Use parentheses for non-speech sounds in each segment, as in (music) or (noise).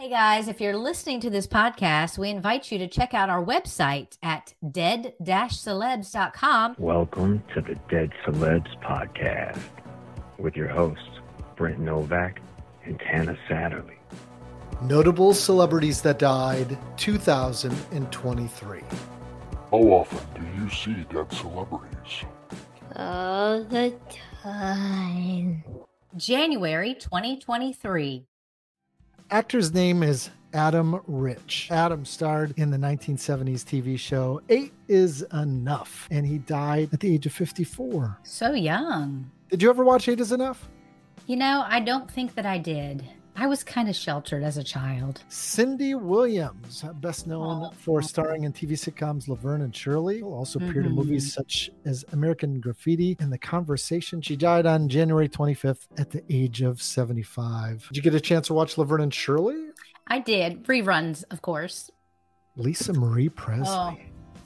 Hey guys, if you're listening to this podcast, we invite you to check out our website at dead-celebs.com. Welcome to the Dead Celebs podcast with your hosts, Brent Novak and Tana Satterley. Notable celebrities that died 2023. How often do you see dead celebrities? All the time. January 2023. Actor's name is Adam Rich. Adam starred in the 1970s TV show Eight is Enough, and he died at the age of 54. So young. Did you ever watch Eight is Enough? You know, I don't think that I did. I was kind of sheltered as a child. Cindy Williams, best known Oh. for starring in TV sitcoms Laverne and Shirley, also appeared in Mhm. movies such as American Graffiti and The Conversation. She died on January 25th at the age of 75. Did you get a chance to watch Laverne and Shirley? I did. Reruns, of course. Lisa Marie Presley. Oh,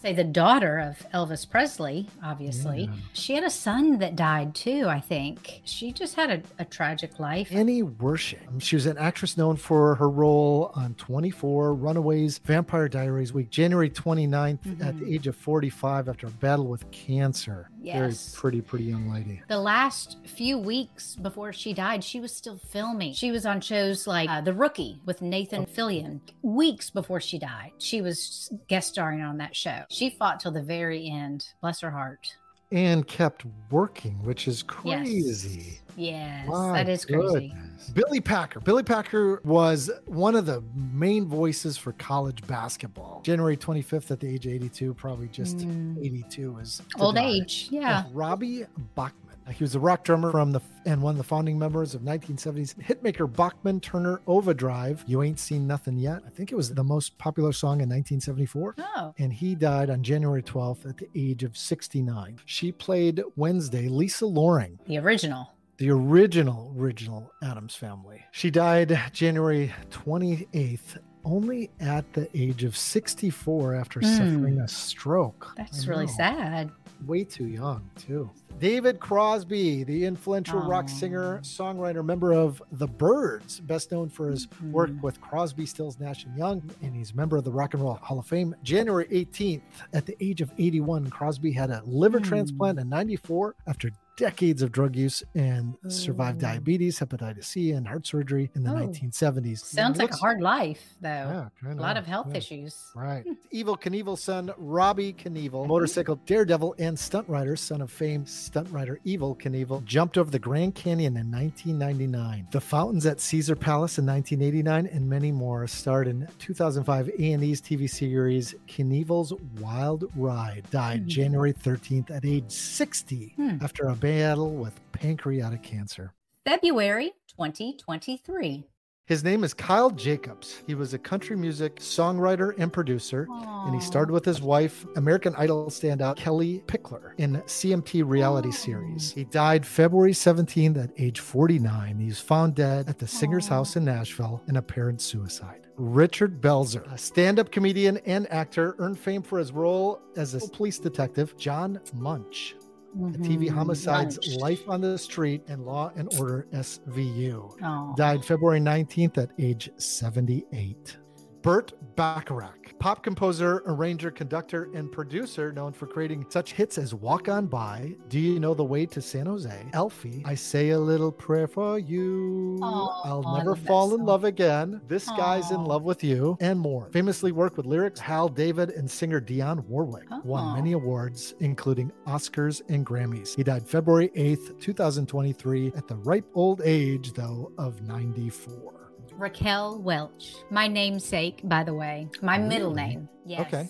say the daughter of Elvis Presley, obviously. Yeah. She had a son that died too, I think. She just had a, a tragic life. Annie Wersching. She was an actress known for her role on 24, Runaways, Vampire Diaries Week, January 29th at the Mhm. age of 45 after a battle with cancer. Yes. Very pretty, pretty young lady. The last few weeks before she died, she was still filming. She was on shows like uh, The Rookie with Nathan Fillion. Weeks before she died, she was guest starring on that show. She fought till the very end. Bless her heart. And kept working, which is crazy. Yes, My that is crazy. goodness. Billy Packer. Billy Packer was one of the main voices for college basketball. January 25th at the age of 82, probably just Mm. 82 is Old die. age, yeah. Robbie Bachman. Uh, he was a rock drummer from the and one of the founding members of 1970s hitmaker Bachman Turner Overdrive. You ain't seen nothing yet. I think it was the most popular song in 1974. Oh, And he died on January 12th at the age of 69. She played Wednesday, Lisa Loring the original. the original original Addams family. She died January 28th only at the age of 64 after Mm. suffering a stroke. That's really sad. Way too young, too. David Crosby, the influential rock singer, songwriter, member of The Byrds, best known for his work Mhm. with Crosby, Stills, Nash and Young, and he's a member of the Rock and Roll Hall of Fame. January 18th, at the age of 81, Crosby had a liver Hmm. transplant in 94 after decades of drug use and survived Oh. diabetes, hepatitis C, and heart surgery in the Oh. 1970s. Sounds like a hard life, though. Yeah, a kinda, lot of health yeah. issues. Right. Evel Knievel's son, Robbie Knievel, motorcycle daredevil and stunt rider, son of famed stunt rider Evel Knievel, jumped over the Grand Canyon in 1999. The fountains at Caesar Palace in 1989 and many more starred in 2005 A&E's TV series Knievel's Wild Ride. Died Hmm. January 13th at age 60 Hmm. after a battle with pancreatic cancer. February 2023. His name is Kyle Jacobs. He was a country music songwriter and producer. and he starred with his wife, American Idol standout Kellie Pickler, in CMT reality Oh. series. He died February 17th at age 49. He was found dead at the singer's house in Nashville in apparent suicide. Richard Belzer, a stand-up comedian and actor, earned fame for his role as a police detective, John Munch. The TV mm-hmm. homicides Lunch. Life on the Street and Law and Order SVU Oh. died February 19th at age 78. Burt Bacharach, pop composer, arranger, conductor, and producer known for creating such hits as Walk On By, Do You Know the Way to San Jose, Alfie, I Say a Little Prayer for You, Aw, I'll Never Fall in. Love Again, This Guy's in Love with You, and more. Famously worked with lyrics Hal David and singer Dionne Warwick. Won many awards, including Oscars and Grammys. He died February 8th, 2023, at the ripe old age, though, of 94. Raquel Welch, my namesake, by the way, my middle name. Yes. Okay.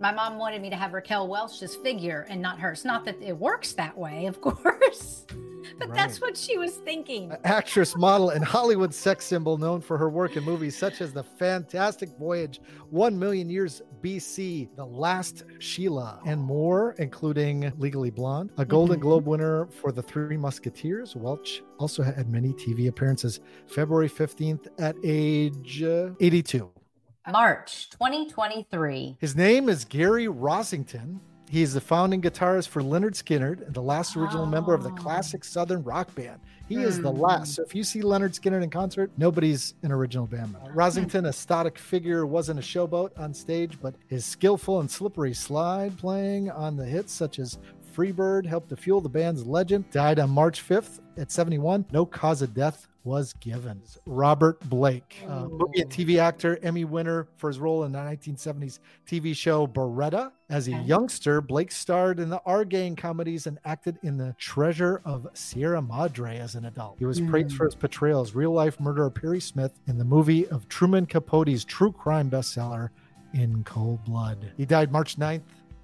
My mom wanted me to have Raquel Welch's figure and not hers. Not that it works that way, of (laughs) course, but that's what she was thinking. actress, model, and Hollywood sex symbol known for her work in movies such as The Fantastic Voyage, One Million Years BC, The Last Sheila, and more, including Legally Blonde, a Golden Mhm. Globe winner for The Three Musketeers. Welch also had many TV appearances. February 15th at age uh, 82. March 2023. His name is Gary Rossington. He is the founding guitarist for Lynyrd Skynyrd, the last original member of the Oh. classic Southern rock band. He is the Hmm. last. So if you see Lynyrd Skynyrd in concert, nobody's an original band member. Rossington, a static figure, wasn't a showboat on stage, but his skillful and slippery slide playing on the hits such as Freebird helped to fuel the band's legend. Died on March 5th at 71. No cause of death was given. Robert Blake, uh, movie and TV actor, Emmy winner for his role in the 1970s TV show Baretta. As a youngster, Blake starred in the Our Gang comedies and acted in The Treasure of Sierra Madre as an adult. He was praised Mm. for his portrayal as real life murderer Perry Smith in the movie of Truman Capote's true crime bestseller, In Cold Blood. He died March 9th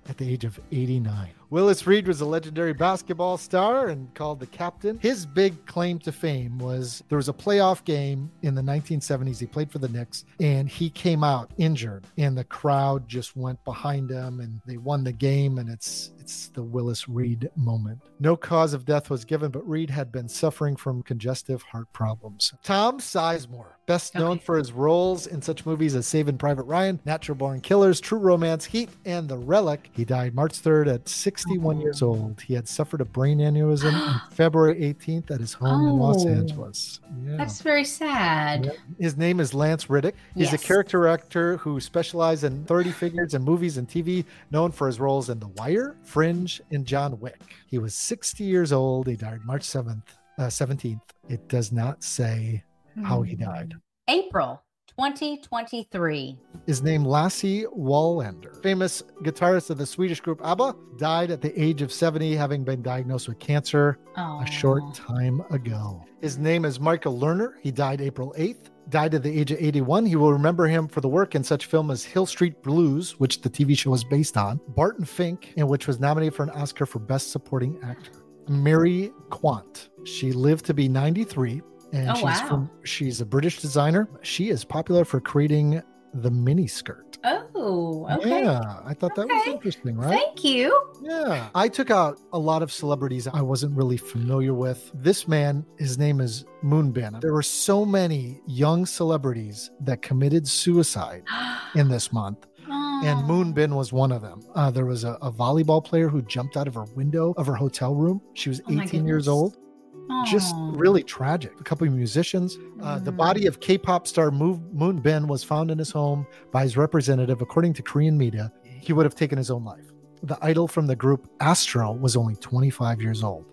at the age of 89. Willis Reed was a legendary basketball star and called the captain. His big claim to fame was there was a playoff game in the 1970s. He played for the Knicks and he came out injured and the crowd just went behind him and they won the game and it's it's the Willis Reed moment. No cause of death was given, but Reed had been suffering from congestive heart problems. Tom Sizemore, best known Okay. for his roles in such movies as Saving Private Ryan, Natural Born Killers, True Romance, Heat, and The Relic. He died March 3rd at 61 years old. He had suffered a brain aneurysm on (gasps) February 18th at his home in Los Oh. Angeles. Yeah. That's very sad. His name is Lance Riddick. He's Yes. a character actor who specialized in 30 figures and movies and TV, known for his roles in The Wire, Fringe, and John Wick. He was 60 years old. He died March 7th, uh, 17th. It does not say how he died. April 2023. His name Lasse Wellander, famous guitarist of the Swedish group ABBA, died at the age of 70, having been diagnosed with cancer a short time ago. His name is Michael Lerner. He died April 8th. Died at the age of 81. You will remember him for the work in such film as Hill Street Blues, which the TV show is based on, Barton Fink, and which was nominated for an Oscar for Best Supporting Actor. Mary Quant. She lived to be 93, and Oh, she's wow. from she's a British designer. She is popular for creating the mini skirt. Oh, okay. Yeah, I thought that was interesting, right? Thank you. Yeah. I took out a lot of celebrities I wasn't really familiar with. This man, his name is Moonbin. There were so many young celebrities that committed suicide (gasps) in this month, and. Moonbin was one of them. Uh, there was a, a volleyball player who jumped out of her window of her hotel room. She was Oh 18 years goodness. Just really tragic. A couple of musicians. Uh, the Mm. body of K-pop star Moon Bin was found in his home by his representative, according to Korean media. He would have taken his own life. The idol from the group Astro was only 25 years old.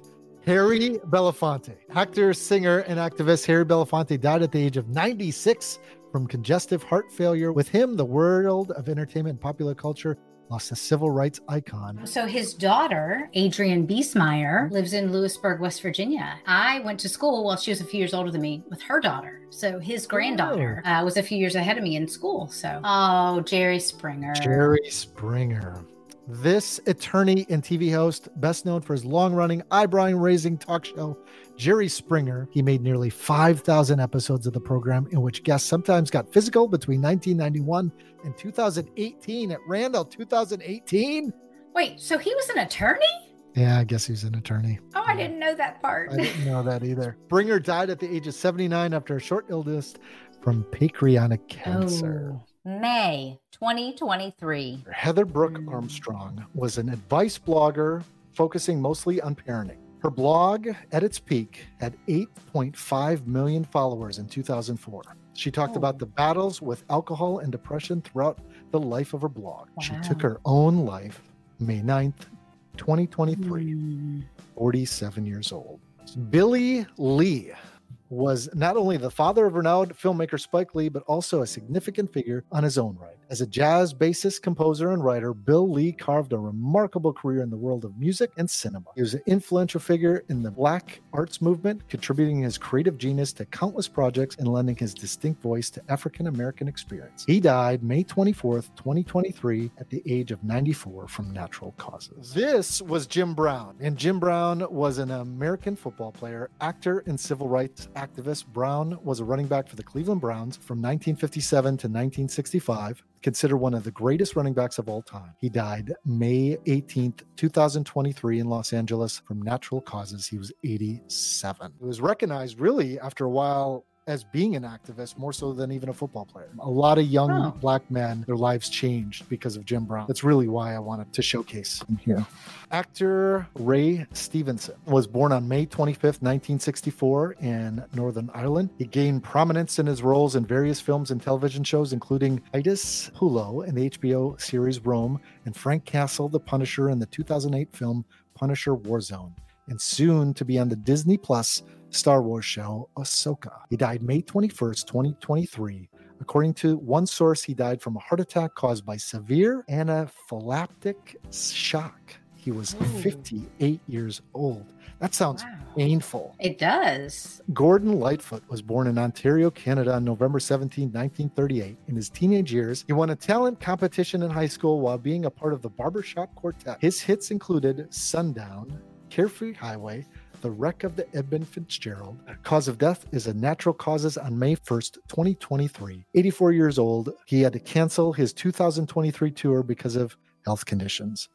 Harry Belafonte, actor, singer, and activist Harry Belafonte died at the age of 96 from congestive heart failure. With him, the world of entertainment and popular culture lost a civil rights icon. So his daughter, Adrian Biesmeyer, lives in Lewisburg, West Virginia. I went to school while she was a few years older than me with her daughter. So his granddaughter uh, was a few years ahead of me in school. So, oh, Jerry Springer. Jerry Springer. This attorney and TV host, best known for his long running, eyebrow raising talk show, Jerry Springer. He made nearly 5,000 episodes of the program in which guests sometimes got physical between 1991 and 2018 at Randall 2018. Wait, so he was an attorney? Yeah, I guess he's an attorney. Oh, I didn't know that part. I didn't know that either. (laughs) Springer died at the age of 79 after a short illness from pancreatic cancer. Oh, May 2023. Heather Brooke. Armstrong was an advice blogger focusing mostly on parenting. Her blog, at its peak, had 8.5 million followers in 2004. She talked Oh. about the battles with alcohol and depression throughout the life of her blog. She took her own life May 9th, 2023, Mm. 47 years old. Billy Lee was not only the father of renowned filmmaker Spike Lee, but also a significant figure on his own right. As a jazz bassist, composer, and writer, Bill Lee carved a remarkable career in the world of music and cinema. He was an influential figure in the Black arts movement, contributing his creative genius to countless projects and lending his distinct voice to African American experience. He died May 24th, 2023, at the age of 94 from natural causes. This was Jim Brown, and Jim Brown was an American football player, actor, and civil rights activist. Brown was a running back for the Cleveland Browns from 1957 to 1965 considered one of the greatest running backs of all time. He died May 18th, 2023 in Los Angeles from natural causes. He was 87. He was recognized really after a while as being an activist more so than even a football player. A lot of young Oh. black men, their lives changed because of Jim Brown. That's really why I wanted to showcase him here. Actor Ray Stevenson was born on May 25th, 1964, in Northern Ireland. He gained prominence in his roles in various films and television shows, including Titus Pullo in the HBO series Rome and Frank Castle, the Punisher, in the 2008 film Punisher Warzone, and soon to be on the Disney Plus Star Wars show Ahsoka. He died May 21st, 2023. According to one source, he died from a heart attack caused by severe anaphylactic shock. He was Ooh. 58 years old. That sounds Wow. painful. It does. Gordon Lightfoot was born in Ontario, Canada on November 17, 1938. In his teenage years, he won a talent competition in high school while being a part of the Barbershop Quartet. His hits included Sundown, Carefree Highway, The Wreck of the Edmund Fitzgerald. Cause of death is a natural causes on May 1st, 2023. 84 years old, he had to cancel his 2023 tour because of health conditions.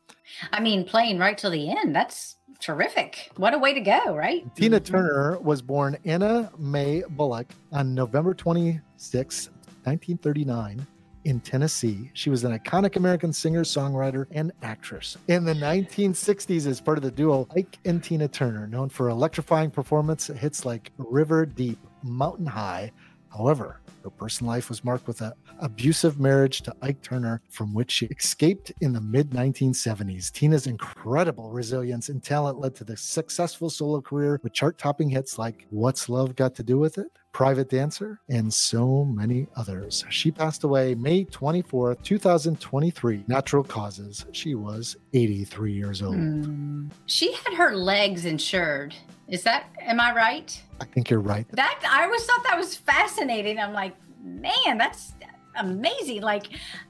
I mean, playing right till the end. That's terrific. What a way to go, right? Tina Mhm. Turner was born Anna Mae Bullock on November 26, 1939, in Tennessee. She was an iconic American singer, songwriter, and actress. In the 1960s, as part of the duo Ike and Tina Turner, known for electrifying performance hits like River Deep, Mountain High. However, her personal life was marked with an abusive marriage to Ike Turner, from which she escaped in the mid 1970s. Tina's incredible resilience and talent led to the successful solo career with chart topping hits like What's Love Got to Do with It? Private Dancer, and so many others. She passed away May 24th, 2023, natural causes. She was 83 years old. Hmm. She had her legs insured. Is that, am I right? I think you're right. That, I always thought that was fascinating. I'm like, man, that's amazing. Like,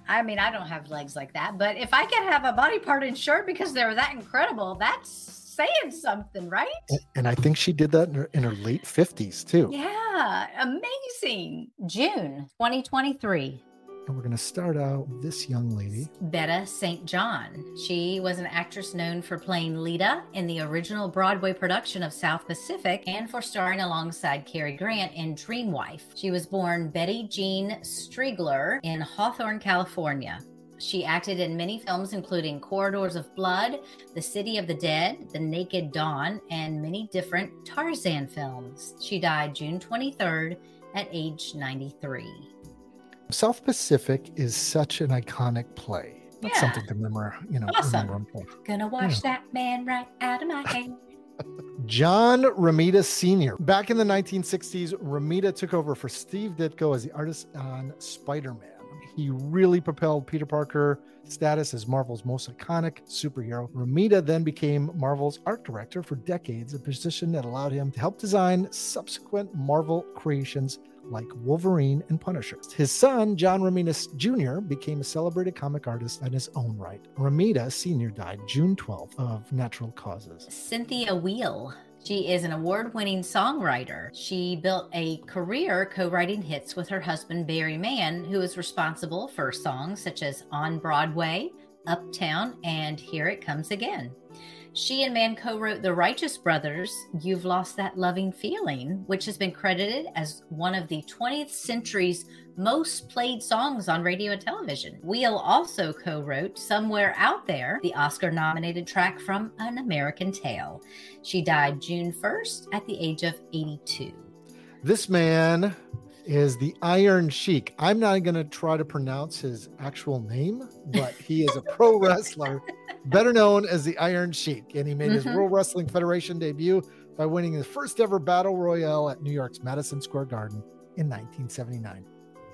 I mean, I don't have legs like that, but if I could have a body part insured because they're that incredible, that's saying something, right? And I think she did that in her, in her late 50s too. Yeah, amazing. June 2023. And we're going to start out with this young lady. Betta St. John. She was an actress known for playing Lita in the original Broadway production of South Pacific and for starring alongside Cary Grant in Dream Wife. She was born Betty Jean Striegler in Hawthorne, California. She acted in many films, including Corridors of Blood, The City of the Dead, The Naked Dawn, and many different Tarzan films. She died June 23rd at age 93. South Pacific is such an iconic play. That's Yeah. something to remember, you know, Awesome. remember. Gonna wash that man right out of my (laughs) hair. John Romita Sr. Back in the 1960s, Romita took over for Steve Ditko as the artist on Spider Man. He really propelled Peter Parker status as Marvel's most iconic superhero. Romita then became Marvel's art director for decades, a position that allowed him to help design subsequent Marvel creations like Wolverine and Punisher. His son, John Romita Jr., became a celebrated comic artist in his own right. Romita Sr. died June 12th of natural causes. Cynthia Weil. She is an award winning songwriter. She built a career co writing hits with her husband, Barry Mann, who is responsible for songs such as On Broadway, Uptown, and Here It Comes Again. She and Mann co wrote The Righteous Brothers, You've Lost That Loving Feeling, which has been credited as one of the 20th century's most played songs on radio and television. Weil also co wrote Somewhere Out There, the Oscar nominated track from An American Tail. She died June 1st at the age of 82. This man is the Iron Sheik. I'm not going to try to pronounce his actual name, but he is a pro (laughs) wrestler, better known as the Iron Sheik. And he made his Mhm. World Wrestling Federation debut by winning his first ever battle royale at New York's Madison Square Garden in 1979.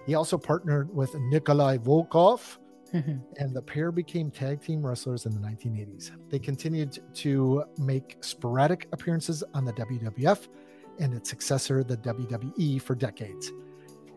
He also partnered with Nikolai Volkov, mm-hmm. and the pair became tag team wrestlers in the 1980s. They continued to make sporadic appearances on the WWF and its successor, the WWE, for decades.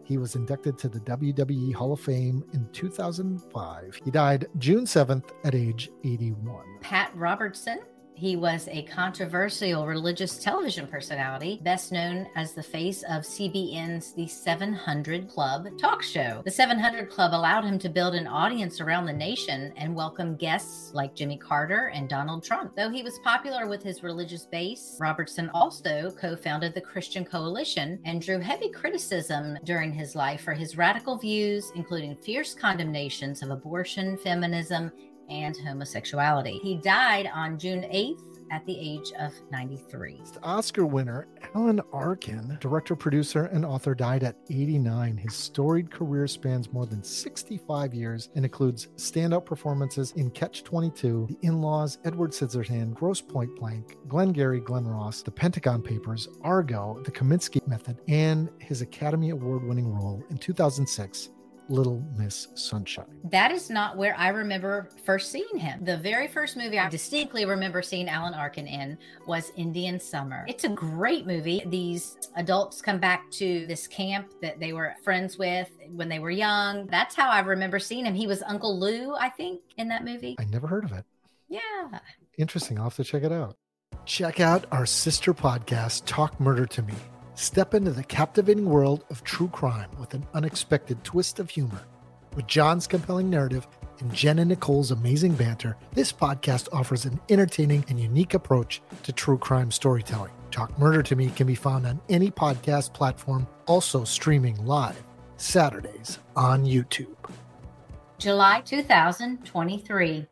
He was inducted to the WWE Hall of Fame in 2005. He died June 7th at age 81. Pat Robertson. He was a controversial religious television personality, best known as the face of CBN's The 700 Club talk show. The 700 Club allowed him to build an audience around the nation and welcome guests like Jimmy Carter and Donald Trump. Though he was popular with his religious base, Robertson also co founded the Christian Coalition and drew heavy criticism during his life for his radical views, including fierce condemnations of abortion, feminism, and homosexuality. He died on June 8th at the age of 93. Oscar winner Alan Arkin, director, producer, and author, died at 89. His storied career spans more than 65 years and includes standout performances in Catch 22, The In Laws, Edward Scissorhands, Grosse Pointe Blank, Glengarry Glen Ross, The Pentagon Papers, Argo, The Kominsky Method, and his Academy Award winning role in 2006 Little Miss Sunshine. That is not where I remember first seeing him. The very first movie I distinctly remember seeing Alan Arkin in was Indian Summer. It's a great movie. These adults come back to this camp that they were friends with when they were young. That's how I remember seeing him. He was Uncle Lou, I think, in that movie. I never heard of it. Yeah. Interesting. I'll have to check it out. Check out our sister podcast, Talk Murder to Me. Step into the captivating world of true crime with an unexpected twist of humor. With John's compelling narrative and Jen and Nicole's amazing banter, this podcast offers an entertaining and unique approach to true crime storytelling. Talk Murder to Me can be found on any podcast platform, also streaming live Saturdays on YouTube. July 2023.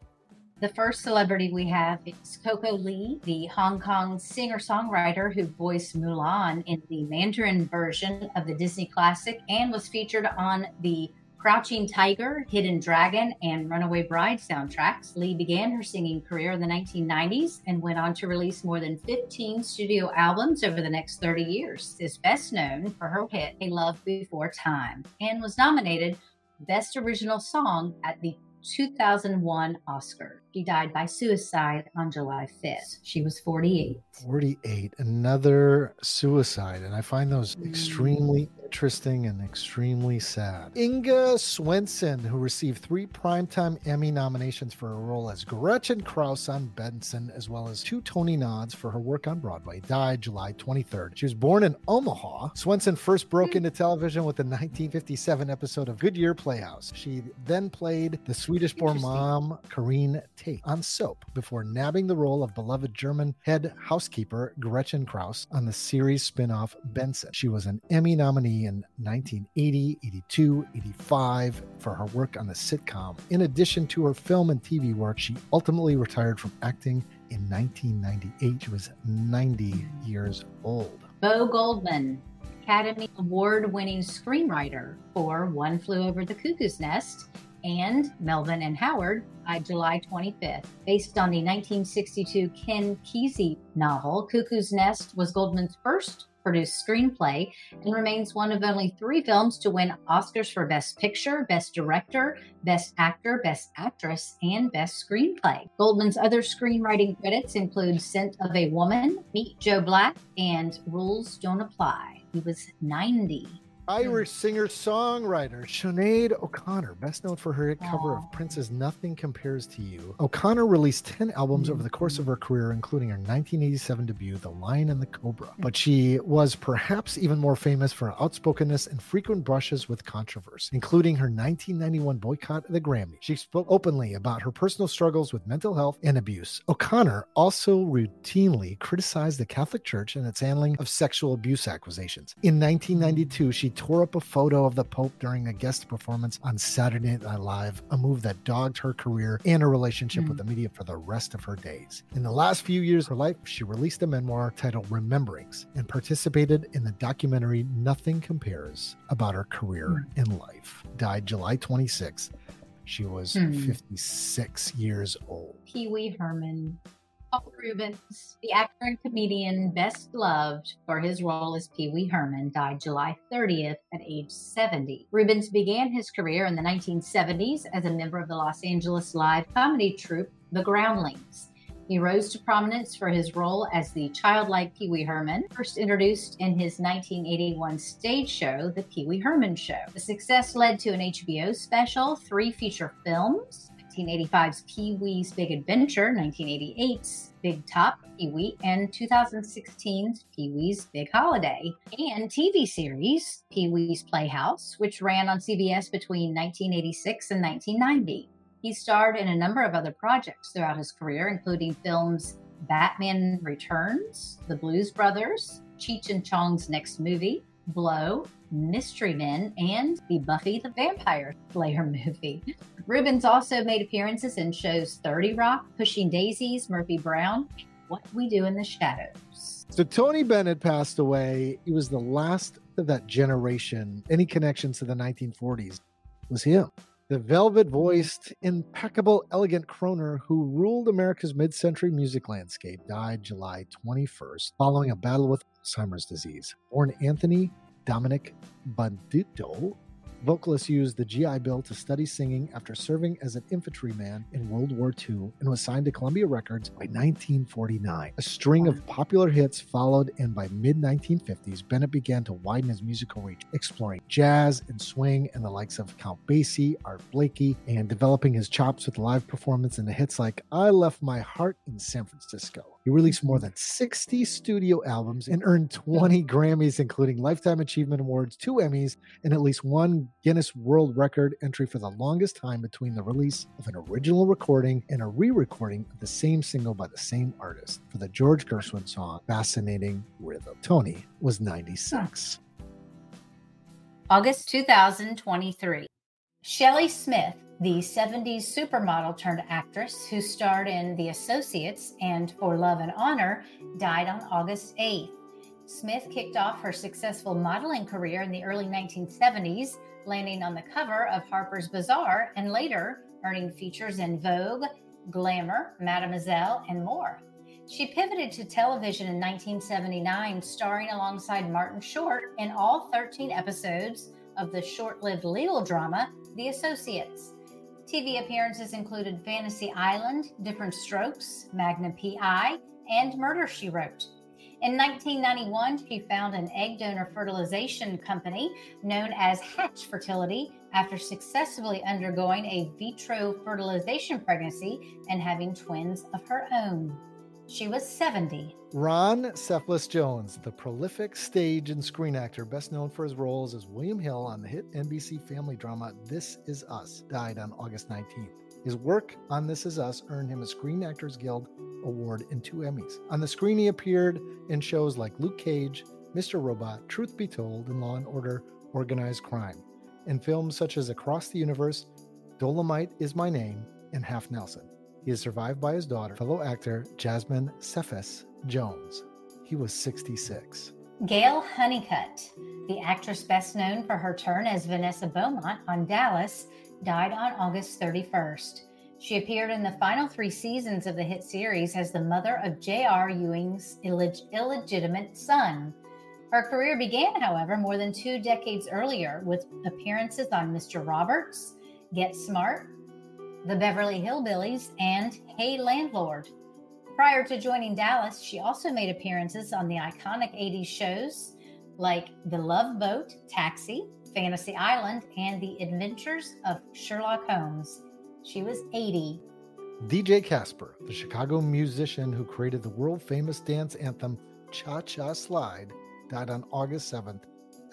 The first celebrity we have is Coco Lee, the Hong Kong singer songwriter who voiced Mulan in the Mandarin version of the Disney classic and was featured on the Crouching Tiger, Hidden Dragon, and Runaway Bride soundtracks. Lee began her singing career in the 1990s and went on to release more than 15 studio albums over the next 30 years. Is best known for her hit A Love Before Time and was nominated Best Original Song at the 2001 Oscar. She died by suicide on July 5th. She was 48. 48. Another suicide. And I find those hmm. extremely interesting and extremely sad. Inga Swenson, who received three Primetime Emmy nominations for her role as Gretchen Krause on Benson, as well as two Tony nods for her work on Broadway, died July 23rd. She was born in Omaha. Swenson first broke hmm. into television with the 1957 episode of Goodyear Playhouse. She then played the Swedish born mom, Karine Tate, on Soap before nabbing the role of beloved German head housekeeper Gretchen Krause on the series spin off Benson. She was an Emmy nominee in 1980, 82, 85 for her work on the sitcom. In addition to her film and TV work, she ultimately retired from acting in 1998. She was 90 years old. Bo Goldman, Academy Award winning screenwriter for One Flew Over the Cuckoo's Nest and Melvin and Howard by July 25th. Based on the 1962 Ken Kesey novel, Cuckoo's Nest was Goldman's first produced screenplay and remains one of only three films to win Oscars for Best Picture, Best Director, Best Actor, Best Actress, and Best Screenplay. Goldman's other screenwriting credits include Scent of a Woman, Meet Joe Black, and Rules Don't Apply. He was 90. Irish hmm. singer songwriter Sinead O'Connor, best known for her hit cover of Prince's Nothing Compares to You. O'Connor released 10 albums over the course of her career, including her 1987 debut, The Lion and the Cobra. Hmm. But she was perhaps even more famous for her outspokenness and frequent brushes with controversy, including her 1991 boycott of the Grammy. She spoke openly about her personal struggles with mental health and abuse. O'Connor also routinely criticized the Catholic Church and its handling of sexual abuse accusations. In 1992, she tore up a photo of the Pope during a guest performance on Saturday Night Live, a move that dogged her career and her relationship with the media for the rest of her days. In the last few years of her life, she released a memoir titled Rememberings and participated in the documentary Nothing Compares about her career and life. Died July 26th. She was Hmm. 56 years old. Pee Wee Herman. Paul Reubens, the actor and comedian best loved for his role as Pee Wee Herman, died July 30th at age 70. Reubens began his career in the 1970s as a member of the Los Angeles live comedy troupe, The Groundlings. He rose to prominence for his role as the childlike Pee Wee Herman, first introduced in his 1981 stage show, The Pee Wee Herman Show. The success led to an HBO special, three feature films, 1985's Pee Wee's Big Adventure, 1988's Big Top Pee Wee, and 2016's Pee Wee's Big Holiday, and TV series Pee Wee's Playhouse, which ran on CBS between 1986 and 1990. He starred in a number of other projects throughout his career, including films Batman Returns, The Blues Brothers, Cheech and Chong's next movie, Blow, Mystery Men, and the Buffy the Vampire Slayer movie. Reubens also made appearances in shows 30 Rock, Pushing Daisies, Murphy Brown, What We Do in the Shadows. So Tony Bennett passed away. He was the last of that generation. Any connections to the 1940s was him. The velvet voiced, impeccable, elegant croner who ruled America's mid century music landscape died July 21st following a battle with Alzheimer's disease. Born Anthony Dominic Benedetto vocalist used the GI Bill to study singing after serving as an infantryman in World War II and was signed to Columbia Records by 1949. A string of popular hits followed, and by mid 1950s, Bennett began to widen his musical reach, exploring jazz and swing and the likes of Count Basie, Art Blakey, and developing his chops with live performance in the hits like I Left My Heart in San Francisco. He released more than 60 studio albums and earned 20 Grammys, including Lifetime Achievement Awards, two Emmys, and at least one Guinness World Record entry for the longest time between the release of an original recording and a re recording of the same single by the same artist for the George Gershwin song Fascinating Rhythm. Tony was 96. August 2023. Shelley Smith, the 70s supermodel turned actress who starred in The Associates and For Love and Honor, died on August 8th. Smith kicked off her successful modeling career in the early 1970s, landing on the cover of Harper's Bazaar and later earning features in Vogue, Glamour, Mademoiselle, and more. She pivoted to television in 1979, starring alongside Martin Short in all 13 episodes of the short lived legal drama, The Associates. TV appearances included Fantasy Island, Different Strokes, Magnum PI, and Murder She Wrote. In 1991, she found an egg donor fertilization company known as Hatch Fertility after successfully undergoing a vitro fertilization pregnancy and having twins of her own. She was 70. Ron Cephas Jones, the prolific stage and screen actor best known for his roles as William Hill on the hit NBC family drama This Is Us, died on August 19th. His work on This Is Us earned him a Screen Actors Guild Award and two Emmys. On the screen, he appeared in shows like Luke Cage, Mr. Robot, Truth Be Told, and Law and Order Organized Crime. In films such as Across the Universe, Dolomite is My Name, and Half Nelson. He is survived by his daughter, fellow actor Jasmine Cephas Jones. He was 66. Gayle Hunnicutt, the actress best known for her turn as Vanessa Beaumont on Dallas, died on August 31st. She appeared in the final three seasons of the hit series as the mother of J.R. Ewing's illeg- illegitimate son. Her career began, however, more than two decades earlier with appearances on Mr. Roberts, Get Smart, The Beverly Hillbillies, and Hey Landlord. Prior to joining Dallas, she also made appearances on the iconic 80s shows like The Love Boat, Taxi, Fantasy Island, and The Adventures of Sherlock Holmes. She was 80. DJ Casper, the Chicago musician who created the world famous dance anthem Cha Cha Slide, died on August 7th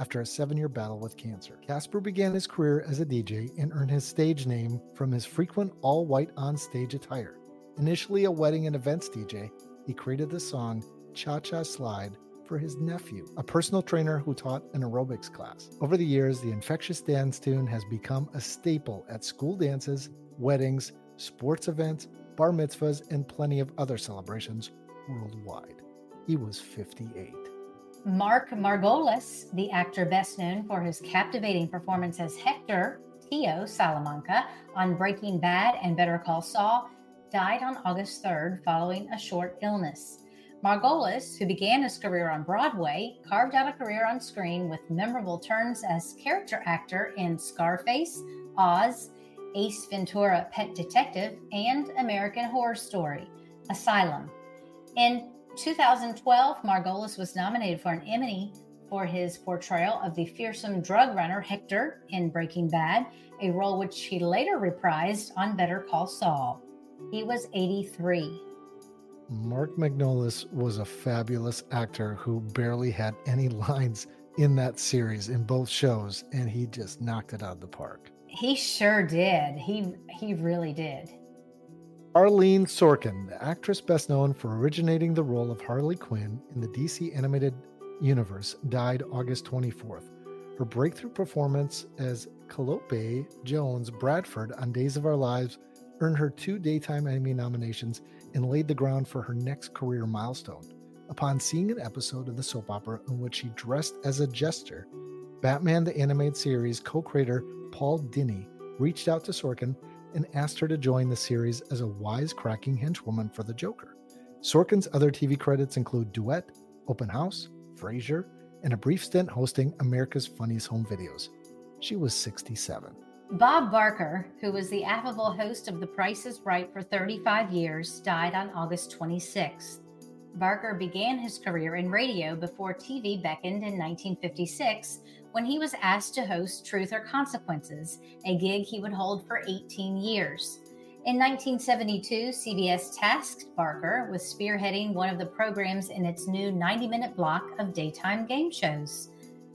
after a seven year battle with cancer. Casper began his career as a DJ and earned his stage name from his frequent all white on stage attire. Initially a wedding and events DJ, he created the song Cha Cha Slide for his nephew, a personal trainer who taught an aerobics class. Over the years, the infectious dance tune has become a staple at school dances, weddings, sports events, bar mitzvahs, and plenty of other celebrations worldwide. He was 58. Mark Margolis, the actor best known for his captivating performance as Hector Tio Salamanca on Breaking Bad and Better Call Saul, died on August 3rd following a short illness. Margolis, who began his career on Broadway, carved out a career on screen with memorable turns as character actor in Scarface, Oz, Ace Ventura Pet Detective, and American Horror Story, Asylum. In 2012, Margolis was nominated for an Emmy for his portrayal of the fearsome drug runner Hector in Breaking Bad, a role which he later reprised on Better Call Saul. He was 83. Mark Margolis was a fabulous actor who barely had any (laughs) lines in that series in both shows, and he just knocked it out of the park. He sure did. He he really did. Arleen Sorkin, the actress best known for originating the role of Harley Quinn in the DC animated universe, died August 24th. Her breakthrough performance as Calliope Jones Bradford on Days of Our Lives earned her two Daytime Emmy nominations and laid the ground for her next career milestone. Upon seeing an episode of the soap opera in which she dressed as a jester, Batman the Animated Series co creator Paul Dini reached out to Sorkin and asked her to join the series as a wisecracking henchwoman for the Joker. Sorkin's other TV credits include Duet, Open House, Frasier, and a brief stint hosting America's Funniest Home Videos. She was 67. Bob Barker, who was the affable host of The Price is Right for 35 years, died on August 26th. Barker began his career in radio before TV beckoned in 1956 when he was asked to host Truth or Consequences, a gig he would hold for 18 years. In 1972, CBS tasked Barker with spearheading one of the programs in its new 90 minute block of daytime game shows.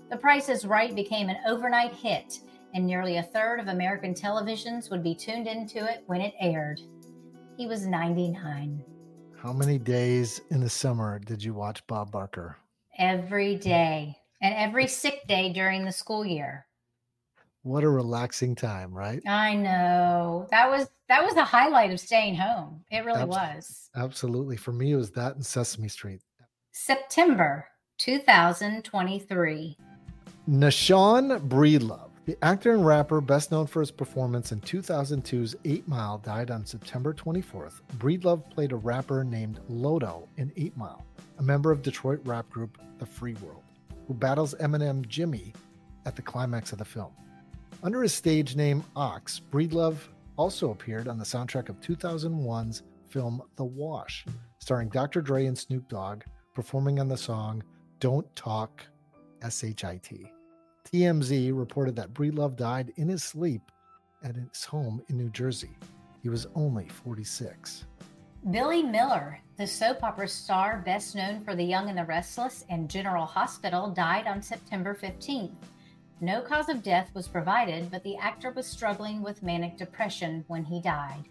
The Price is Right became an overnight hit, and nearly a third of American televisions would be tuned into it when it aired. He was 99. How many days in the summer did you watch Bob Barker? Every day and every sick day during the school year. What a relaxing time, right? I know. That was that was the highlight of staying home. It really was. Absolutely. For me, it was that and Sesame Street. September 2023. Nashawn Breedlove, the actor and rapper best known for his performance in 2002's 8 Mile, died on September 24th. Breedlove played a rapper named Lotto in 8 Mile, a member of Detroit rap group The Free World, who battles Eminem Jimmy at the climax of the film. Under his stage name Ox, Breedlove also appeared on the soundtrack of 2001's film The Wash, starring Dr. Dre and Snoop Dogg, performing on the song Don't Talk SHIT. TMZ reported that Breedlove died in his sleep at his home in New Jersey. He was only 46. Billy Miller, the soap opera star best known for The Young and the Restless and General Hospital, died on September 15th. No cause of death was provided, but the actor was struggling with manic depression when he died.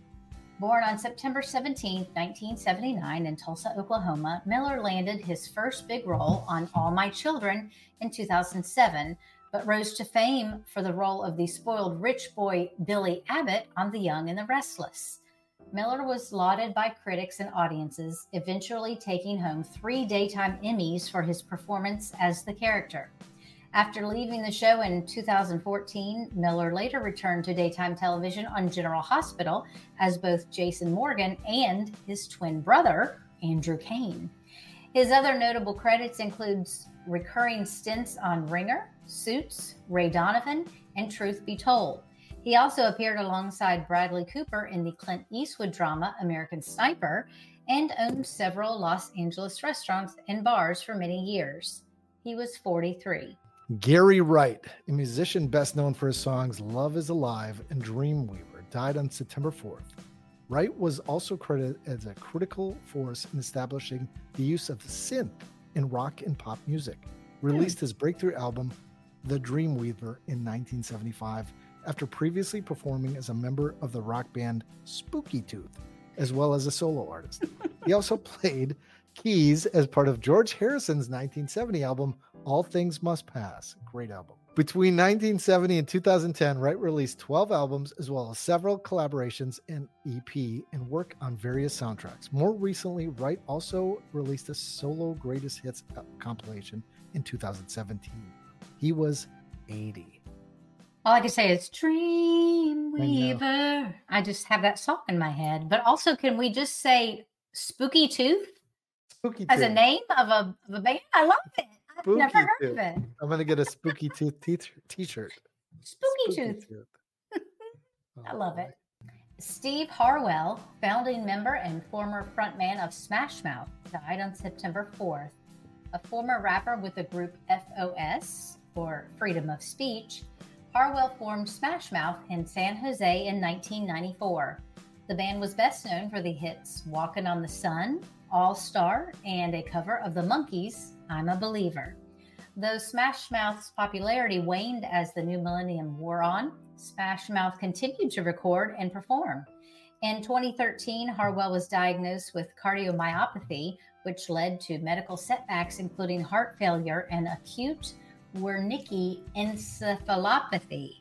Born on September 17, 1979, in Tulsa, Oklahoma, Miller landed his first big role on All My Children in 2007, but rose to fame for the role of the spoiled rich boy Billy Abbott on The Young and the Restless. Miller was lauded by critics and audiences, eventually taking home three daytime Emmys for his performance as the character. After leaving the show in 2014, Miller later returned to daytime television on General Hospital as both Jason Morgan and his twin brother, Andrew Cain. His other notable credits includes recurring stints on Ringer, Suits, Ray Donovan, and Truth Be Told. He also appeared alongside Bradley Cooper in the Clint Eastwood drama American Sniper and owned several Los Angeles restaurants and bars for many years. He was 43. Gary Wright, a musician best known for his songs Love is Alive and Dreamweaver, died on September 4th. Wright was also credited as a critical force in establishing the use of synth in rock and pop music. Released hmm. his breakthrough album, The Dreamweaver, in 1975, after previously performing as a member of the rock band Spooky Tooth, as well as a solo artist. he (laughs) also played keys as part of George Harrison's 1970 album, All Things Must Pass. Great album. Between 1970 and 2010, Wright released 12 albums as well as several collaborations and EP and work on various soundtracks. More recently, Wright also released a solo greatest hits compilation in 2017. He was 80. All I can say is Dreamweaver. I, I just have that song in my head. But also, can we just say Spooky Tooth Spooky as a name of a, of a band? I love it. I've Spooky never heard Tooth. of it. I'm going to get a Spooky Tooth t- t-shirt. Spooky, Tooth. (laughs) I Oh, love it. Steve Harwell, founding member and former frontman of Smash Mouth, died on September 4th. A former rapper with the group FOS, or Freedom of Speech, Harwell formed Smash Mouth in San Jose in 1994. The band was best known for the hits Walkin' on the Sun, All Star, and a cover of the Monkees' I'm a Believer. Though Smash Mouth's popularity waned as the new millennium wore on, Smash Mouth continued to record and perform. In 2013, Harwell was diagnosed with cardiomyopathy, which led to medical setbacks, including heart failure and acute Wernicke encephalopathy.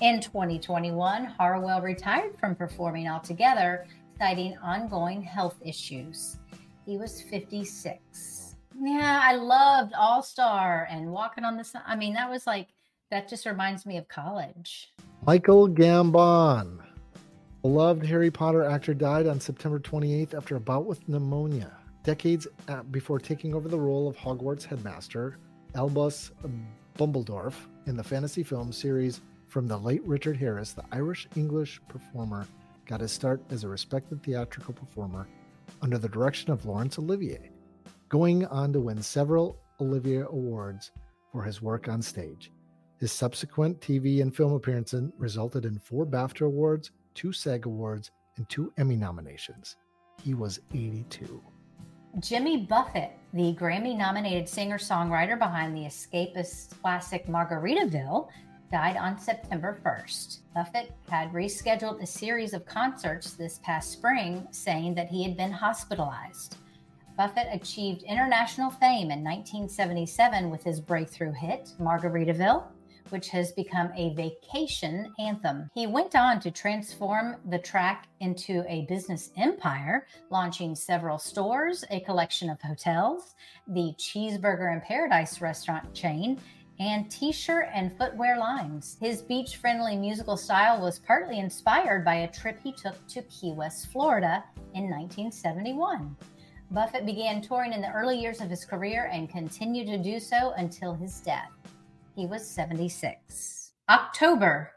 In 2021, Harwell retired from performing altogether, citing ongoing health issues. He was 56. Yeah, I loved All Star and Walking on the Sun. I mean, that was like, that just reminds me of college. Michael Gambon, beloved Harry Potter actor, died on September 28th after a bout with pneumonia. Decades before taking over the role of Hogwarts headmaster, Albus Dumbledore in the fantasy film series from the late Richard Harris, the Irish English performer got his start as a respected theatrical performer under the direction of Laurence Olivier, going on to win several Olivier Awards for his work on stage. His subsequent TV and film appearances resulted in four BAFTA Awards, two SAG Awards, and two Emmy nominations. He was 82. Jimmy Buffett, the Grammy nominated singer songwriter behind the escapist classic Margaritaville, died on September 1st. Buffett had rescheduled a series of concerts this past spring, saying that he had been hospitalized. Buffett achieved international fame in 1977 with his breakthrough hit, Margaritaville, which has become a vacation anthem. He went on to transform the track into a business empire, launching several stores, a collection of hotels, the Cheeseburger in Paradise restaurant chain, and t shirt and footwear lines. His beach friendly musical style was partly inspired by a trip he took to Key West, Florida in 1971. Buffett began touring in the early years of his career and continued to do so until his death. He was 76. October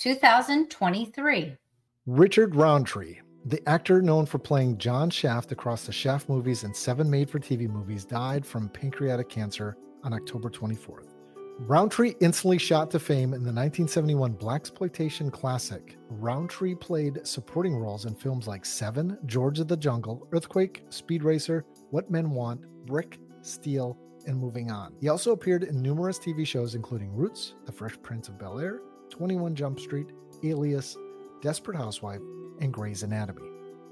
2023. Richard Roundtree, the actor known for playing John Shaft across the Shaft movies and seven made for TV movies, died from pancreatic cancer on October 24th. Roundtree instantly shot to fame in the 1971 blaxploitation classic. Roundtree played supporting roles in films like Seven, George of the Jungle, Earthquake, Speed Racer, What Men Want, Brick, Steel, and Moving On. He also appeared in numerous TV shows including Roots, The Fresh Prince of Bel Air, 21 Jump Street, Alias, Desperate Housewife, and Grey's Anatomy.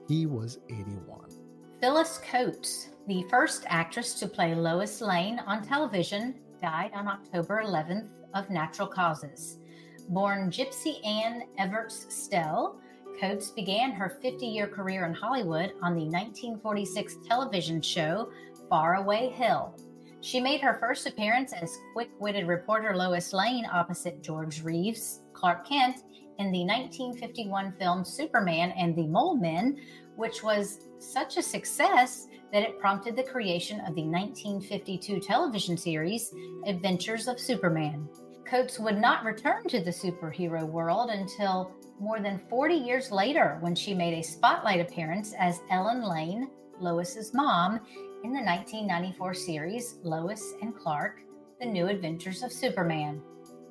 He was 81. Phyllis Coates, the first actress to play Lois Lane on television, died on October 11th of natural causes. Born Gypsy Ann Everts Stell, Coates began her 50 year career in Hollywood on the 1946 television show Faraway Hill. She made her first appearance as quick witted reporter Lois Lane opposite George Reeves, Clark Kent, in the 1951 film Superman and the Mole Men, which was such a success that it prompted the creation of the 1952 television series Adventures of Superman. Coates would not return to the superhero world until more than 40 years later when she made a spotlight appearance as Ellen Lane, Lois's mom, in the 1994 series Lois and Clark: The New Adventures of Superman.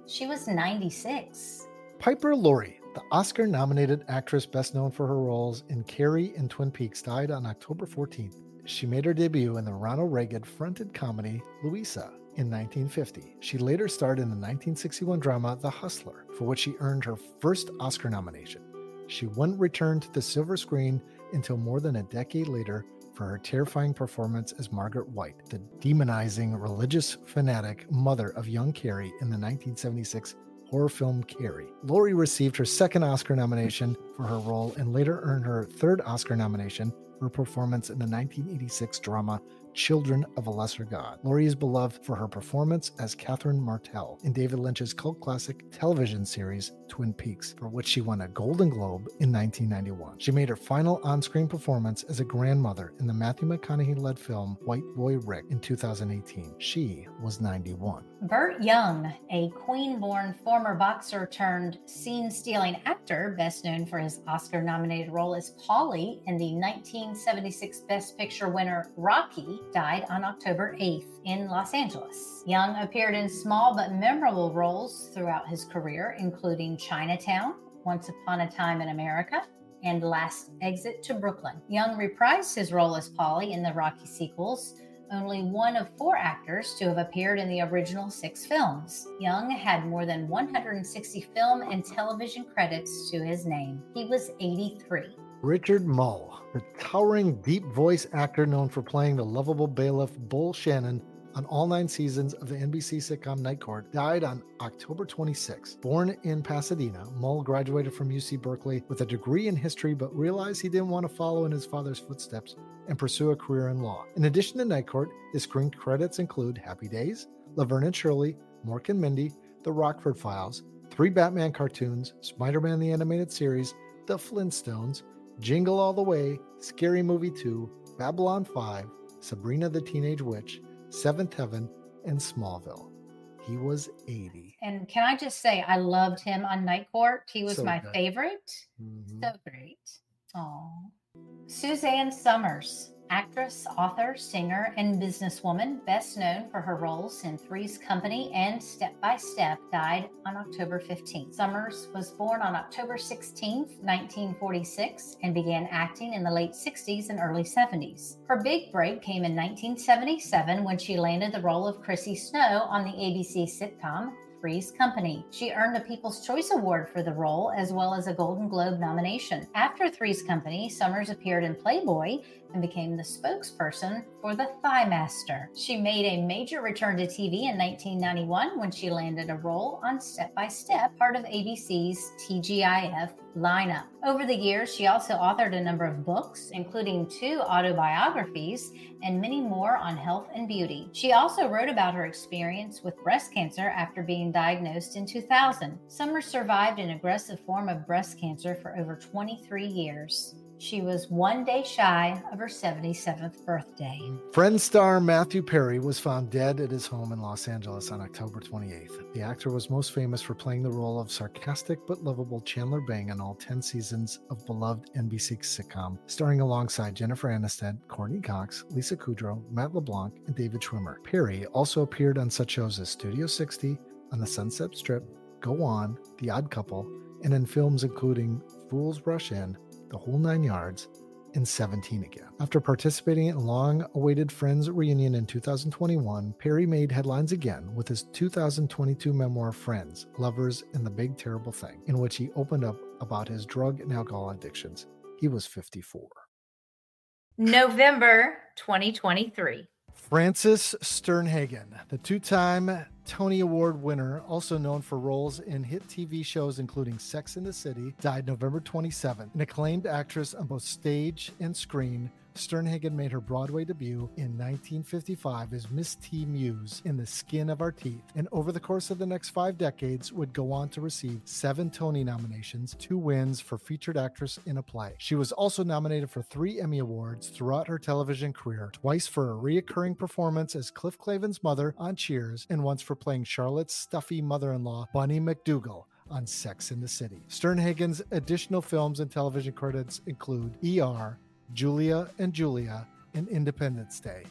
She was 96. Piper Laurie, the Oscar nominated actress best known for her roles in Carrie and Twin Peaks, died on October 14th. She made her debut in the Ronald Reagan fronted comedy Louisa in 1950. She later starred in the 1961 drama The Hustler, for which she earned her first Oscar nomination. She wouldn't return to the silver screen until more than a decade later for her terrifying performance as Margaret White, the demonizing religious fanatic mother of young Carrie in the 1976 horror film Carrie. Laurie received her second Oscar nomination for her role and later earned her third Oscar nomination for her performance in the 1986 drama Children of a Lesser God. Laurie is beloved for her performance as Catherine Martell in David Lynch's cult classic television series Twin Peaks, for which she won a Golden Globe in 1991. She made her final on screen performance as a grandmother in the Matthew McConaughey led film White Boy Rick in 2018. She was 91. Burt Young, a queen born former boxer turned scene stealing actor, best known for his Oscar nominated role as Paulie in the 1976 Best Picture winner Rocky, died on October 8th in Los Angeles. Young appeared in small but memorable roles throughout his career, including Chinatown, Once Upon a Time in America, and Last Exit to Brooklyn. Young reprised his role as Paulie in the Rocky sequels, only one of four actors to have appeared in the original six films. Young had more than 160 film and television credits to his name. He was 83. Richard Moll, the towering deep voice actor known for playing the lovable bailiff Bull Shannon on all nine seasons of the NBC sitcom Night Court, died on October 26. Born in Pasadena, Moll graduated from UC Berkeley with a degree in history, but realized he didn't want to follow in his father's footsteps and pursue a career in law. In addition to Night Court, his screen credits include Happy Days, Laverne and Shirley, Mork and Mindy, The Rockford Files, three Batman cartoons, Spider Man the Animated Series, The Flintstones, Jingle All the Way, Scary Movie 2, Babylon 5, Sabrina the Teenage Witch, Seventh Heaven, and Smallville. He was 80. And can I just say, I loved him on Night Court. He was So my good. favorite. Mhm. So great. Oh. Suzanne Somers, actress, author, singer, and businesswoman, best known for her roles in Three's Company and Step by Step, died on October 15th. Somers was born on October 16th, 1946, and began acting in the late 60s and early 70s. Her big break came in 1977 when she landed the role of Chrissy Snow on the ABC sitcom Three's Company. She earned a People's Choice Award for the role as well as a Golden Globe nomination. After Three's Company, Somers appeared in Playboy and became the spokesperson for the Thigh Master. She made a major return to TV in 1991 when she landed a role on Step by Step, part of ABC's TGIF lineup. Over the years, she also authored a number of books, including two autobiographies and many more on health and beauty. She also wrote about her experience with breast cancer after being diagnosed in 2000. Somers survived an aggressive form of breast cancer for over 23 years. She was one day shy of her 77th birthday. Friend star Matthew Perry was found dead at his home in Los Angeles on October 28th. The actor was most famous for playing the role of sarcastic but lovable Chandler Bing on all 10 seasons of beloved NBC sitcom, starring alongside Jennifer Aniston, Courteney Cox, Lisa Kudrow, Matt LeBlanc, and David Schwimmer. Perry also appeared on such shows as Studio 60, On the Sunset Strip, Go On, The Odd Couple, and in films including Fools Rush In, The Whole Nine Yards, and 17 again. After participating in long awaited Friends reunion in 2021, Perry made headlines again with his 2022 memoir Friends, Lovers, and the Big Terrible Thing, in which he opened up about his drug and alcohol addictions. He was 54. November 2023. Frances Sternhagen, the two time Tony Award winner, also known for roles in hit TV shows including Sex in the City, died November 27. An acclaimed actress on both stage and screen, Sternhagen made her Broadway debut in 1955 as Miss T. Muse in The Skin of Our Teeth, and over the course of the next five decades would go on to receive seven Tony nominations, two wins for featured actress in a play. She was also nominated for three Emmy Awards throughout her television career, twice for a reoccurring performance as Cliff Clavin's mother on Cheers, and once for playing Charlotte's stuffy mother-in-law, Bunny MacDougal on Sex in the City. Sternhagen's additional films and television credits include ER, Julia and Julia, in Independence Day.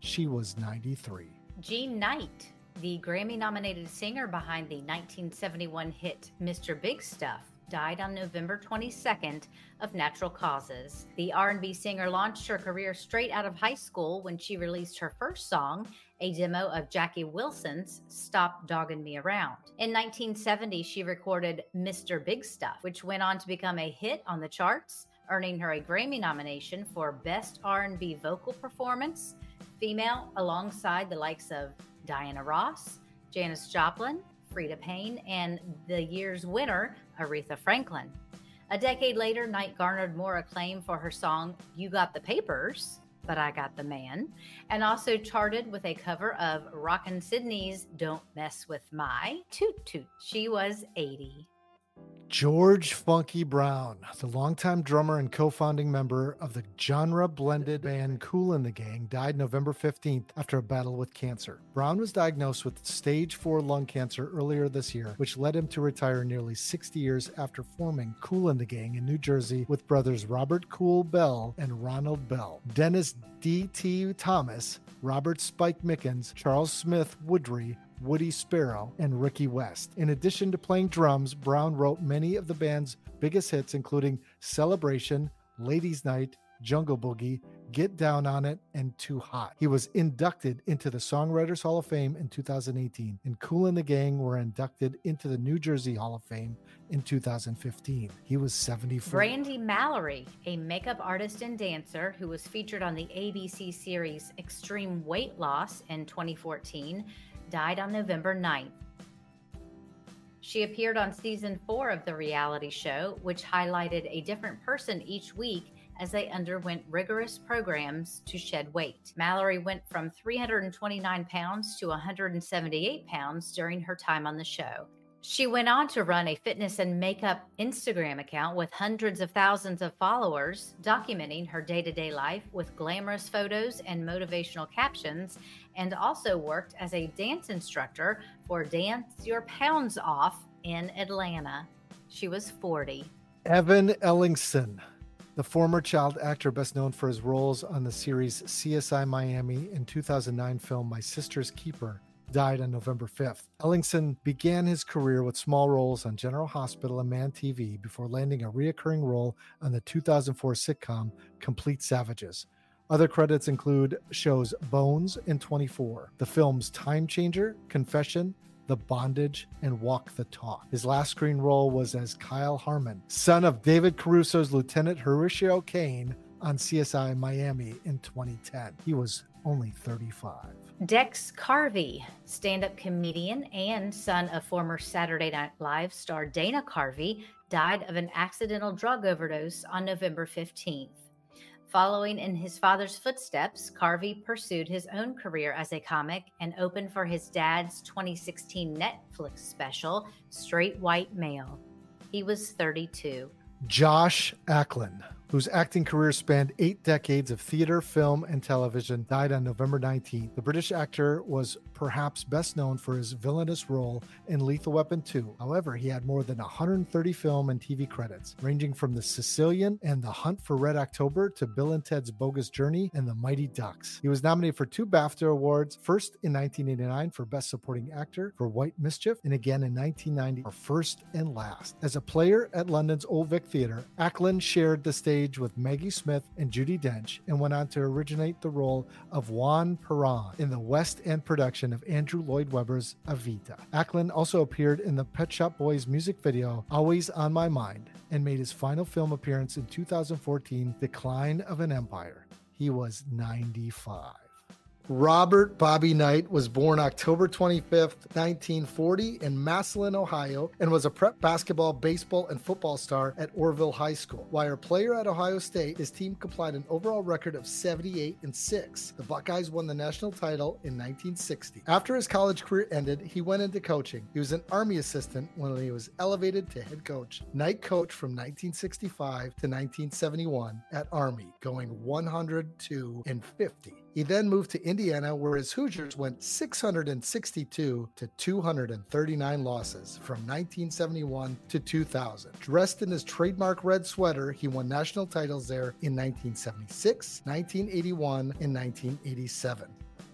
She was 93. Jean Knight, the Grammy nominated singer behind the 1971 hit Mr. Big Stuff, died on November 22nd of natural causes. The R&B singer launched her career straight out of high school when she released her first song, a demo of Jackie Wilson's Stop Dogging Me Around. In 1970, she recorded Mr. Big Stuff, which went on to become a hit on the charts, earning her a Grammy nomination for Best R&B Vocal Performance, female alongside the likes of Diana Ross, Janis Joplin, Freda Payne, and the year's winner, Aretha Franklin. A decade later, Knight garnered more acclaim for her song You Got the Papers, But I Got the Man, and also charted with a cover of Rockin' Sidney's Don't Mess With My Toot Toot. She was 80. George Funky Brown, the longtime drummer and co founding member of the genre blended band Kool and the Gang, died November 15th after a battle with cancer. Brown was diagnosed with stage 4 lung cancer earlier this year, which led him to retire nearly 60 years after forming Kool and the Gang in New Jersey with brothers Robert Kool Bell and Ronald Bell. Dennis D.T. Thomas, Robert Spike Mickens, Charles Smith Woodry, Woody Sparrow, and Ricky West. In addition to playing drums, Brown wrote many of the band's biggest hits, including Celebration, Ladies' Night, Jungle Boogie, Get Down on It, and Too Hot. He was inducted into the Songwriters Hall of Fame in 2018, and Kool and the Gang were inducted into the New Jersey Hall of Fame in 2015. He was 74. Brandi Mallory, a makeup artist and dancer who was featured on the ABC series Extreme Weight Loss in 2014, died on November 9th. She appeared on season four of the reality show, which highlighted a different person each week as they underwent rigorous programs to shed weight. Mallory went from 329 pounds to 178 pounds during her time on the show. She went on to run a fitness and makeup Instagram account with hundreds of thousands of followers, documenting her day to day life with glamorous photos and motivational captions, and also worked as a dance instructor for Dance Your Pounds Off in Atlanta. She was 40. Evan Ellingson, the former child actor best known for his roles on the series CSI Miami and 2009 film My Sister's Keeper, died on November 5th. Ellingson began his career with small roles on General Hospital and MADtv before landing a reoccurring role on the 2004 sitcom Complete Savages. Other credits include shows Bones and 24, the films Time Changer, Confession, The Bondage, and Walk the Talk. His last screen role was as Kyle Harmon, son of David Caruso's Lieutenant Horatio Kane on CSI Miami in 2010. He was only 35. Dex Carvey, stand up comedian and son of former Saturday Night Live star Dana Carvey, died of an accidental drug overdose on November 15th. Following in his father's footsteps, Carvey pursued his own career as a comic and opened for his dad's 2016 Netflix special, Straight White Male. He was 32. Joss Ackland, whose acting career spanned eight decades of theater, film, and television, died on November 19th. The British actor was perhaps best known for his villainous role in Lethal Weapon 2. However, he had more than 130 film and TV credits, ranging from The Sicilian and The Hunt for Red October to Bill and Ted's Bogus Journey and The Mighty Ducks. He was nominated for two BAFTA awards, first in 1989 for Best Supporting Actor for White Mischief, and again in 1990 for First and Last. As a player at London's Old Vic Theatre, Ackland shared the stage stage with Maggie Smith and Judi Dench and went on to originate the role of Juan Perón in the West End production of Andrew Lloyd Webber's Evita. Ackland also appeared in the Pet Shop Boys music video Always on My Mind and made his final film appearance in 2014 Decline of an Empire. He was 95. Robert Bobby Knight was born October 25th, 1940, in Massillon, Ohio, and was a prep basketball, baseball, and football star at Orrville High School. While a player at Ohio State, his team compiled an overall record of 78 and 6. The Buckeyes won the national title in 1960. After his college career ended, he went into coaching. He was an Army assistant when he was elevated to head coach. Knight coached from 1965 to 1971 at Army, going 102 and 50. He then moved to Indiana, where his Hoosiers went 662 to 239 losses from 1971 to 2000. Dressed in his trademark red sweater, he won national titles there in 1976, 1981, and 1987.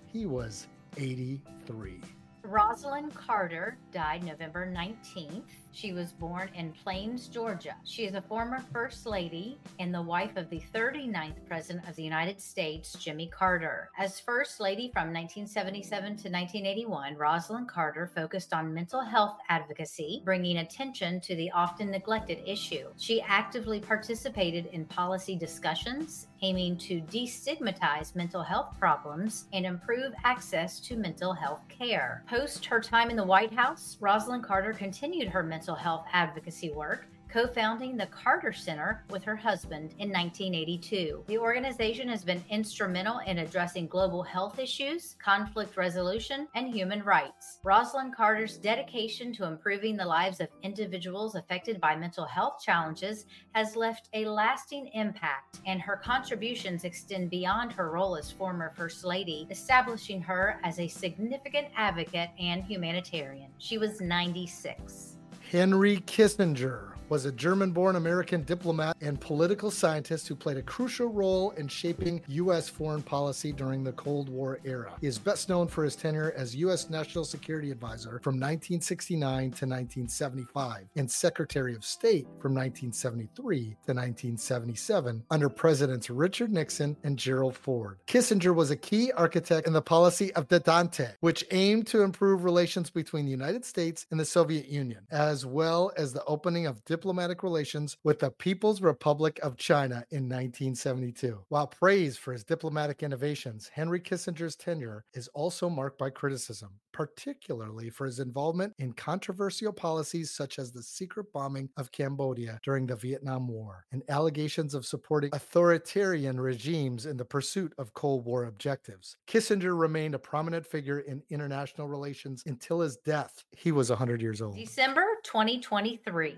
He was 83. Rosalynn Carter died November 19th. She was born in Plains, Georgia. She is a former First Lady and the wife of the 39th President of the United States, Jimmy Carter. As First Lady from 1977 to 1981, Rosalynn Carter focused on mental health advocacy, bringing attention to the often neglected issue. She actively participated in policy discussions aiming to destigmatize mental health problems and improve access to mental health care. Post her time in the White House, Rosalynn Carter continued her mental health advocacy work, co founding the Carter Center with her husband in 1982. The organization has been instrumental in addressing global health issues, conflict resolution, and human rights. Rosalynn Carter's dedication to improving the lives of individuals affected by mental health challenges has left a lasting impact, and her contributions extend beyond her role as former First Lady, establishing her as a significant advocate and humanitarian. She was 96. Henry Kissinger was a German born American diplomat and political scientist who played a crucial role in shaping U.S. foreign policy during the Cold War era. He is best known for his tenure as U.S. National Security Advisor from 1969 to 1975 and Secretary of State from 1973 to 1977 under Presidents Richard Nixon and Gerald Ford. Kissinger was a key architect in the policy of Detente, which aimed to improve relations between the United States and the Soviet Union, as well as the opening of diplomatic relations with the People's Republic of China in 1972. While praised for his diplomatic innovations, Henry Kissinger's tenure is also marked by criticism, particularly for his involvement in controversial policies such as the secret bombing of Cambodia during the Vietnam War and allegations of supporting authoritarian regimes in the pursuit of Cold War objectives. Kissinger remained a prominent figure in international relations until his death. He was 100 years old. December 2023.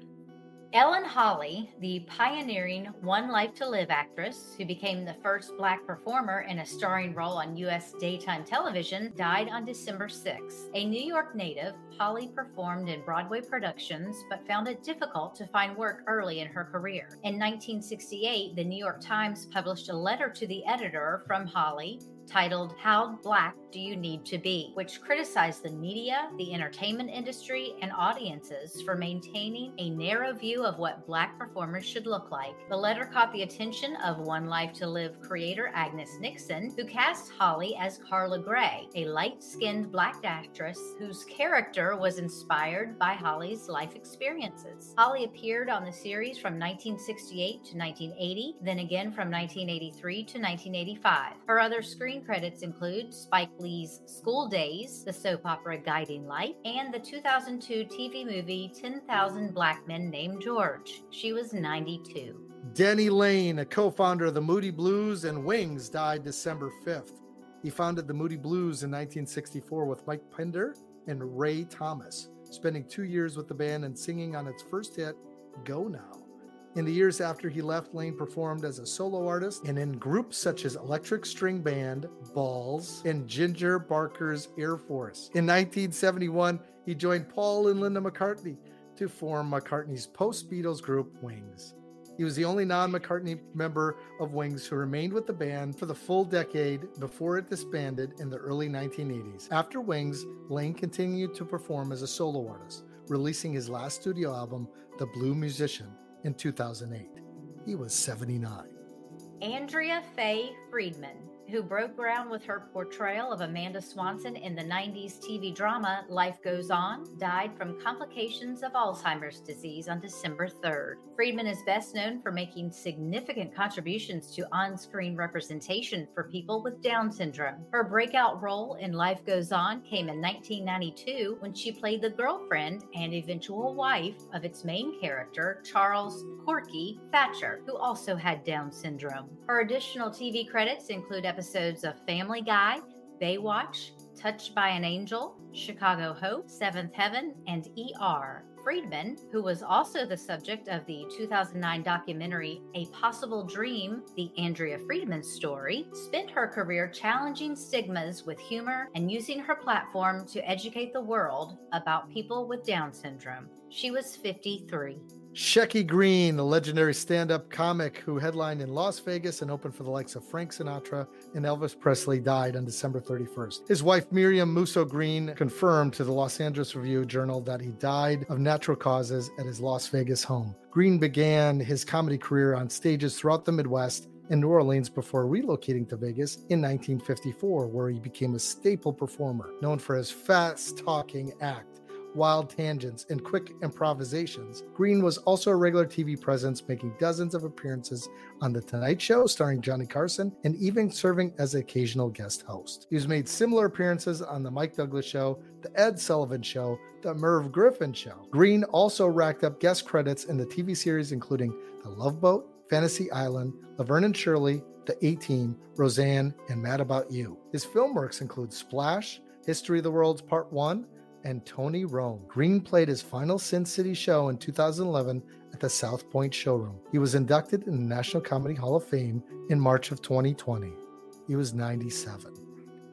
Ellen Holly, the pioneering One Life to Live actress who became the first Black performer in a starring role on U.S. daytime television, died on December 6. A New York native, Holly performed in Broadway productions but found it difficult to find work early in her career. In 1968, the New York Times published a letter to the editor from Holly titled How Black Do You Need to Be, which criticized the media, the entertainment industry, and audiences for maintaining a narrow view of what Black performers should look like. The letter caught the attention of One Life to Live creator Agnes Nixon, who cast Holly as Carla Gray, a light skinned Black actress whose character was inspired by Holly's life experiences. Holly appeared on the series from 1968 to 1980, then again from 1983 to 1985. Her other screen Credits include Spike Lee's School Daze, the soap opera Guiding Light, and the 2002 TV movie 10,000 Black Men Named George. She was 92. Denny Laine, a co founder of the Moody Blues and Wings, died December 5th. He founded the Moody Blues in 1964 with Mike Pinder and Ray Thomas, spending two years with the band and singing on its first hit, Go Now. In the years after he left, Laine performed as a solo artist and in groups such as Electric String Band, Balls, and Ginger Baker's Air Force. In 1971, he joined Paul and Linda McCartney to form McCartney's post Beatles group Wings. He was the only non McCartney member of Wings who remained with the band for the full decade before it disbanded in the early 1980s. After Wings, Laine continued to perform as a solo artist, releasing his last studio album, The Blue Musician, in 2008. He was 79. Andrea Faye Friedman who broke ground with her portrayal of Amanda Swanson in the 90s TV drama Life Goes On, died from complications of Alzheimer's disease on December 3rd. Friedman is best known for making significant contributions to on screen representation for people with Down syndrome. Her breakout role in Life Goes On came in 1992 when she played the girlfriend and eventual wife of its main character, Charles Corky Thatcher, who also had Down syndrome. Her additional TV credits include episodes of Family Guy, Baywatch, Touched by an Angel, Chicago Hope, Seventh Heaven, and ER. Friedman, who was also the subject of the 2009 documentary A Possible Dream, the Andrea Friedman story, spent her career challenging stigmas with humor and using her platform to educate the world about people with Down syndrome. She was 53. Shecky Greene, a legendary stand up comic who headlined in Las Vegas and opened for the likes of Frank Sinatra and Elvis Presley, died on December 31st. His wife, Miriam Musso Greene, confirmed to the Los Angeles Review Journal that he died of natural causes at his Las Vegas home. Greene began his comedy career on stages throughout the Midwest and New Orleans before relocating to Vegas in 1954, where he became a staple performer, known for his fast talking act wild tangents, and quick improvisations. Greene was also a regular TV presence, making dozens of appearances on The Tonight Show, starring Johnny Carson, and even serving as an occasional guest host. He has made similar appearances on The Mike Douglas Show, The Ed Sullivan Show, The Merv Griffin Show. Greene also racked up guest credits in the TV series, including The Love Boat, Fantasy Island, Laverne and Shirley, The A Team, Roseanne, and Mad About You. His film works include Splash, History of the Worlds Part 1, and Tony Rome. Greene played his final Sin City show in 2011 at the South Point Showroom. He was inducted in the National Comedy Hall of Fame in March of 2020. He was 97.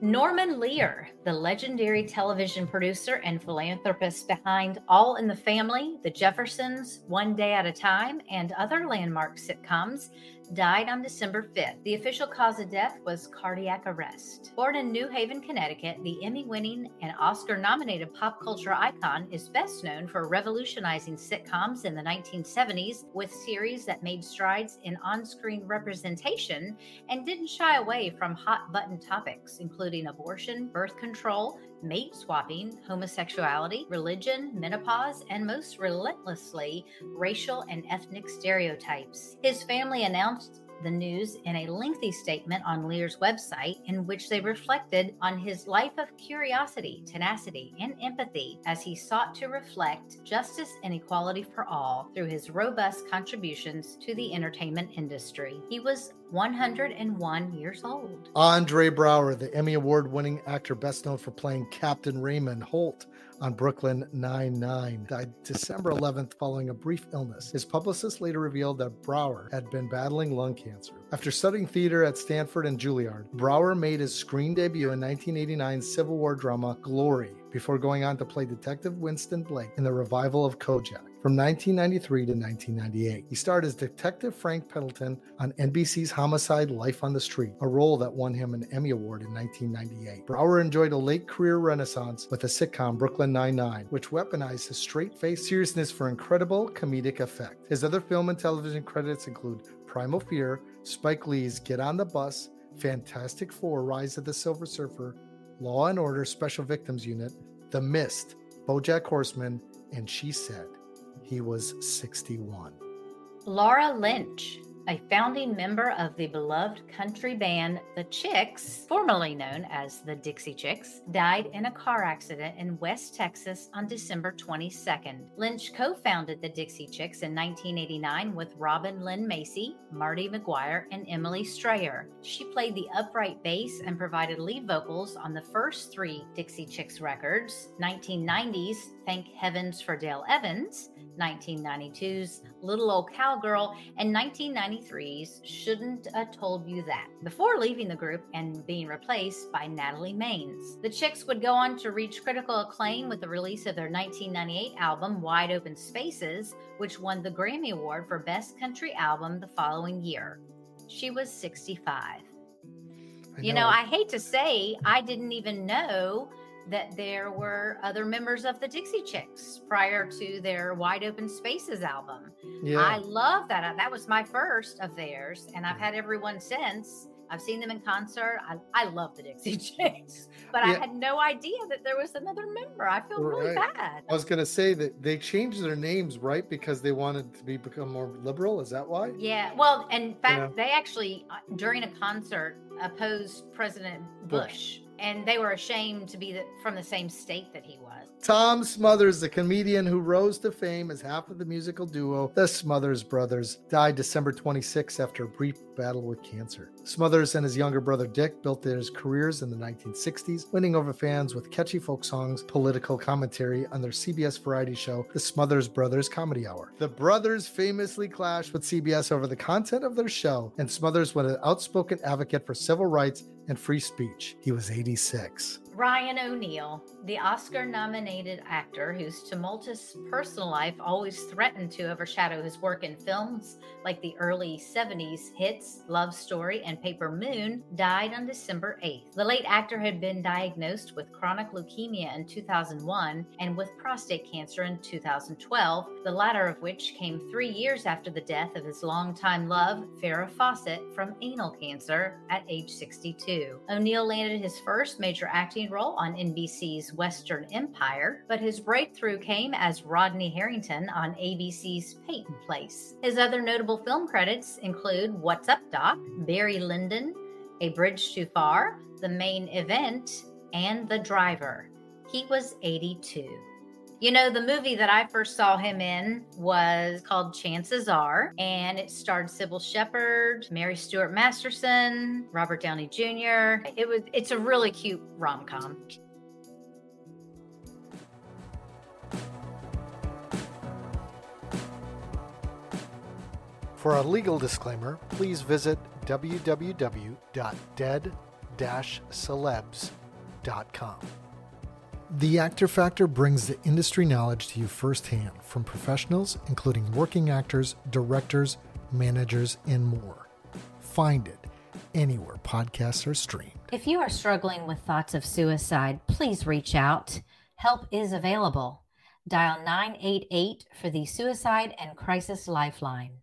Norman Lear, the legendary television producer and philanthropist behind All in the Family, The Jeffersons, One Day at a Time, and other landmark sitcoms, died on December 5th. The official cause of death was cardiac arrest. Born in New Haven, Connecticut, the Emmy winning and Oscar nominated pop culture icon is best known for revolutionizing sitcoms in the 1970s with series that made strides in on screen representation and didn't shy away from hot button topics, including abortion, birth control, mate swapping, homosexuality, religion, menopause, and most relentlessly, racial and ethnic stereotypes. His family announced the news in a lengthy statement on Lear's website in which they reflected on his life of curiosity, tenacity, and empathy as he sought to reflect justice and equality for all through his robust contributions to the entertainment industry. He was 101 years old. Andre Braugher, the Emmy Award winning actor best known for playing Captain Raymond Holt on Brooklyn Nine-Nine, died December 11th following a brief illness. His publicist later revealed that Braugher had been battling lung cancer. After studying theater at Stanford and Juilliard, Braugher made his screen debut in 1989's Civil War drama Glory before going on to play Detective Winston Blake in the revival of Kojak. From 1993 to 1998, he starred as Detective Frank Pendleton on NBC's Homicide Life on the Street, a role that won him an Emmy Award in 1998. Braugher enjoyed a late career renaissance with the sitcom Brooklyn Nine-Nine, which weaponized his straight-faced seriousness for incredible comedic effect. His other film and television credits include Primal Fear, Spike Lee's Get on the Bus, Fantastic Four: Rise of the Silver Surfer, Law and Order Special Victims Unit, The Mist, BoJack Horseman, and She Said. He was 61. Laura Lynch, a founding member of the beloved country band The Chicks, formerly known as the Dixie Chicks, died in a car accident in West Texas on December 22nd. Lynch co founded the Dixie Chicks in 1989 with Robin Lynn Macy, Martie Maguire, and Emily Strayer. She played the upright bass and provided lead vocals on the first three Dixie Chicks records 1990's Thank Heavens for Dale Evans, 1992's Little Old Cowgirl, and 1993's Shouldn't Have Told You That, before leaving the group and being replaced by Natalie Maines. The Chicks would go on to reach critical acclaim with the release of their 1998 album Wide Open Spaces, which won the Grammy Award for Best Country Album the following year. She was 65. You know, I hate to say, I didn't even know that there were other members of the Dixie Chicks prior to their Wide Open Spaces album. yeah. I love that. That was my first of theirs, and I've had everyone since. I've seen them in concert. I, I love the Dixie (laughs) Chicks, but I had no idea that there was another member. I feel really bad. I was going to say that they changed their names, right? Because they wanted to be become more liberal. Is that why? Yeah, well, in fact, know? they actually uh, during a concert opposed President Bush. Bush, and they were ashamed to be the, from the same state that he was. Tom Smothers, the comedian who rose to fame as half of the musical duo, the Smothers Brothers, died December 26 after a brief battle with cancer. Smothers and his younger brother Dick built their careers in the 1960s, winning over fans with catchy folk songs, political commentary on their CBS variety show, The Smothers Brothers Comedy Hour. The brothers famously clashed with CBS over the content of their show, and Smothers was an outspoken advocate for civil rights and free speech. He was 86. Ryan O'Neal, the Oscar nominated actor whose tumultuous personal life always threatened to overshadow his work in films like the early 70s hits Love Story and Paper Moon, died on December 8th. The late actor had been diagnosed with chronic leukemia in 2001 and with prostate cancer in 2012, the latter of which came three years after the death of his longtime love, Farrah Fawcett, from anal cancer at age 62. 1982. O'Neal landed his first major acting role on NBC's Western Empire, but his breakthrough came as Rodney Harrington on ABC's Peyton Place. His other notable film credits include What's Up, Doc, Barry Lyndon, A Bridge Too Far, The Main Event, and The Driver. He was 82. You know, the movie that I first saw him in was called Chances Are, and it starred Cybill Shepherd, Mary Stuart Masterson, Robert Downey Jr. It was it's a really cute rom-com. For a legal disclaimer, please visit www.dead-celebs.com. The Actor Factor brings the industry knowledge to you firsthand from professionals, including working actors, directors, managers, and more. Find it anywhere podcasts are streamed. If you are struggling with thoughts of suicide, please reach out. Help is available. Dial 988 for the Suicide and Crisis Lifeline.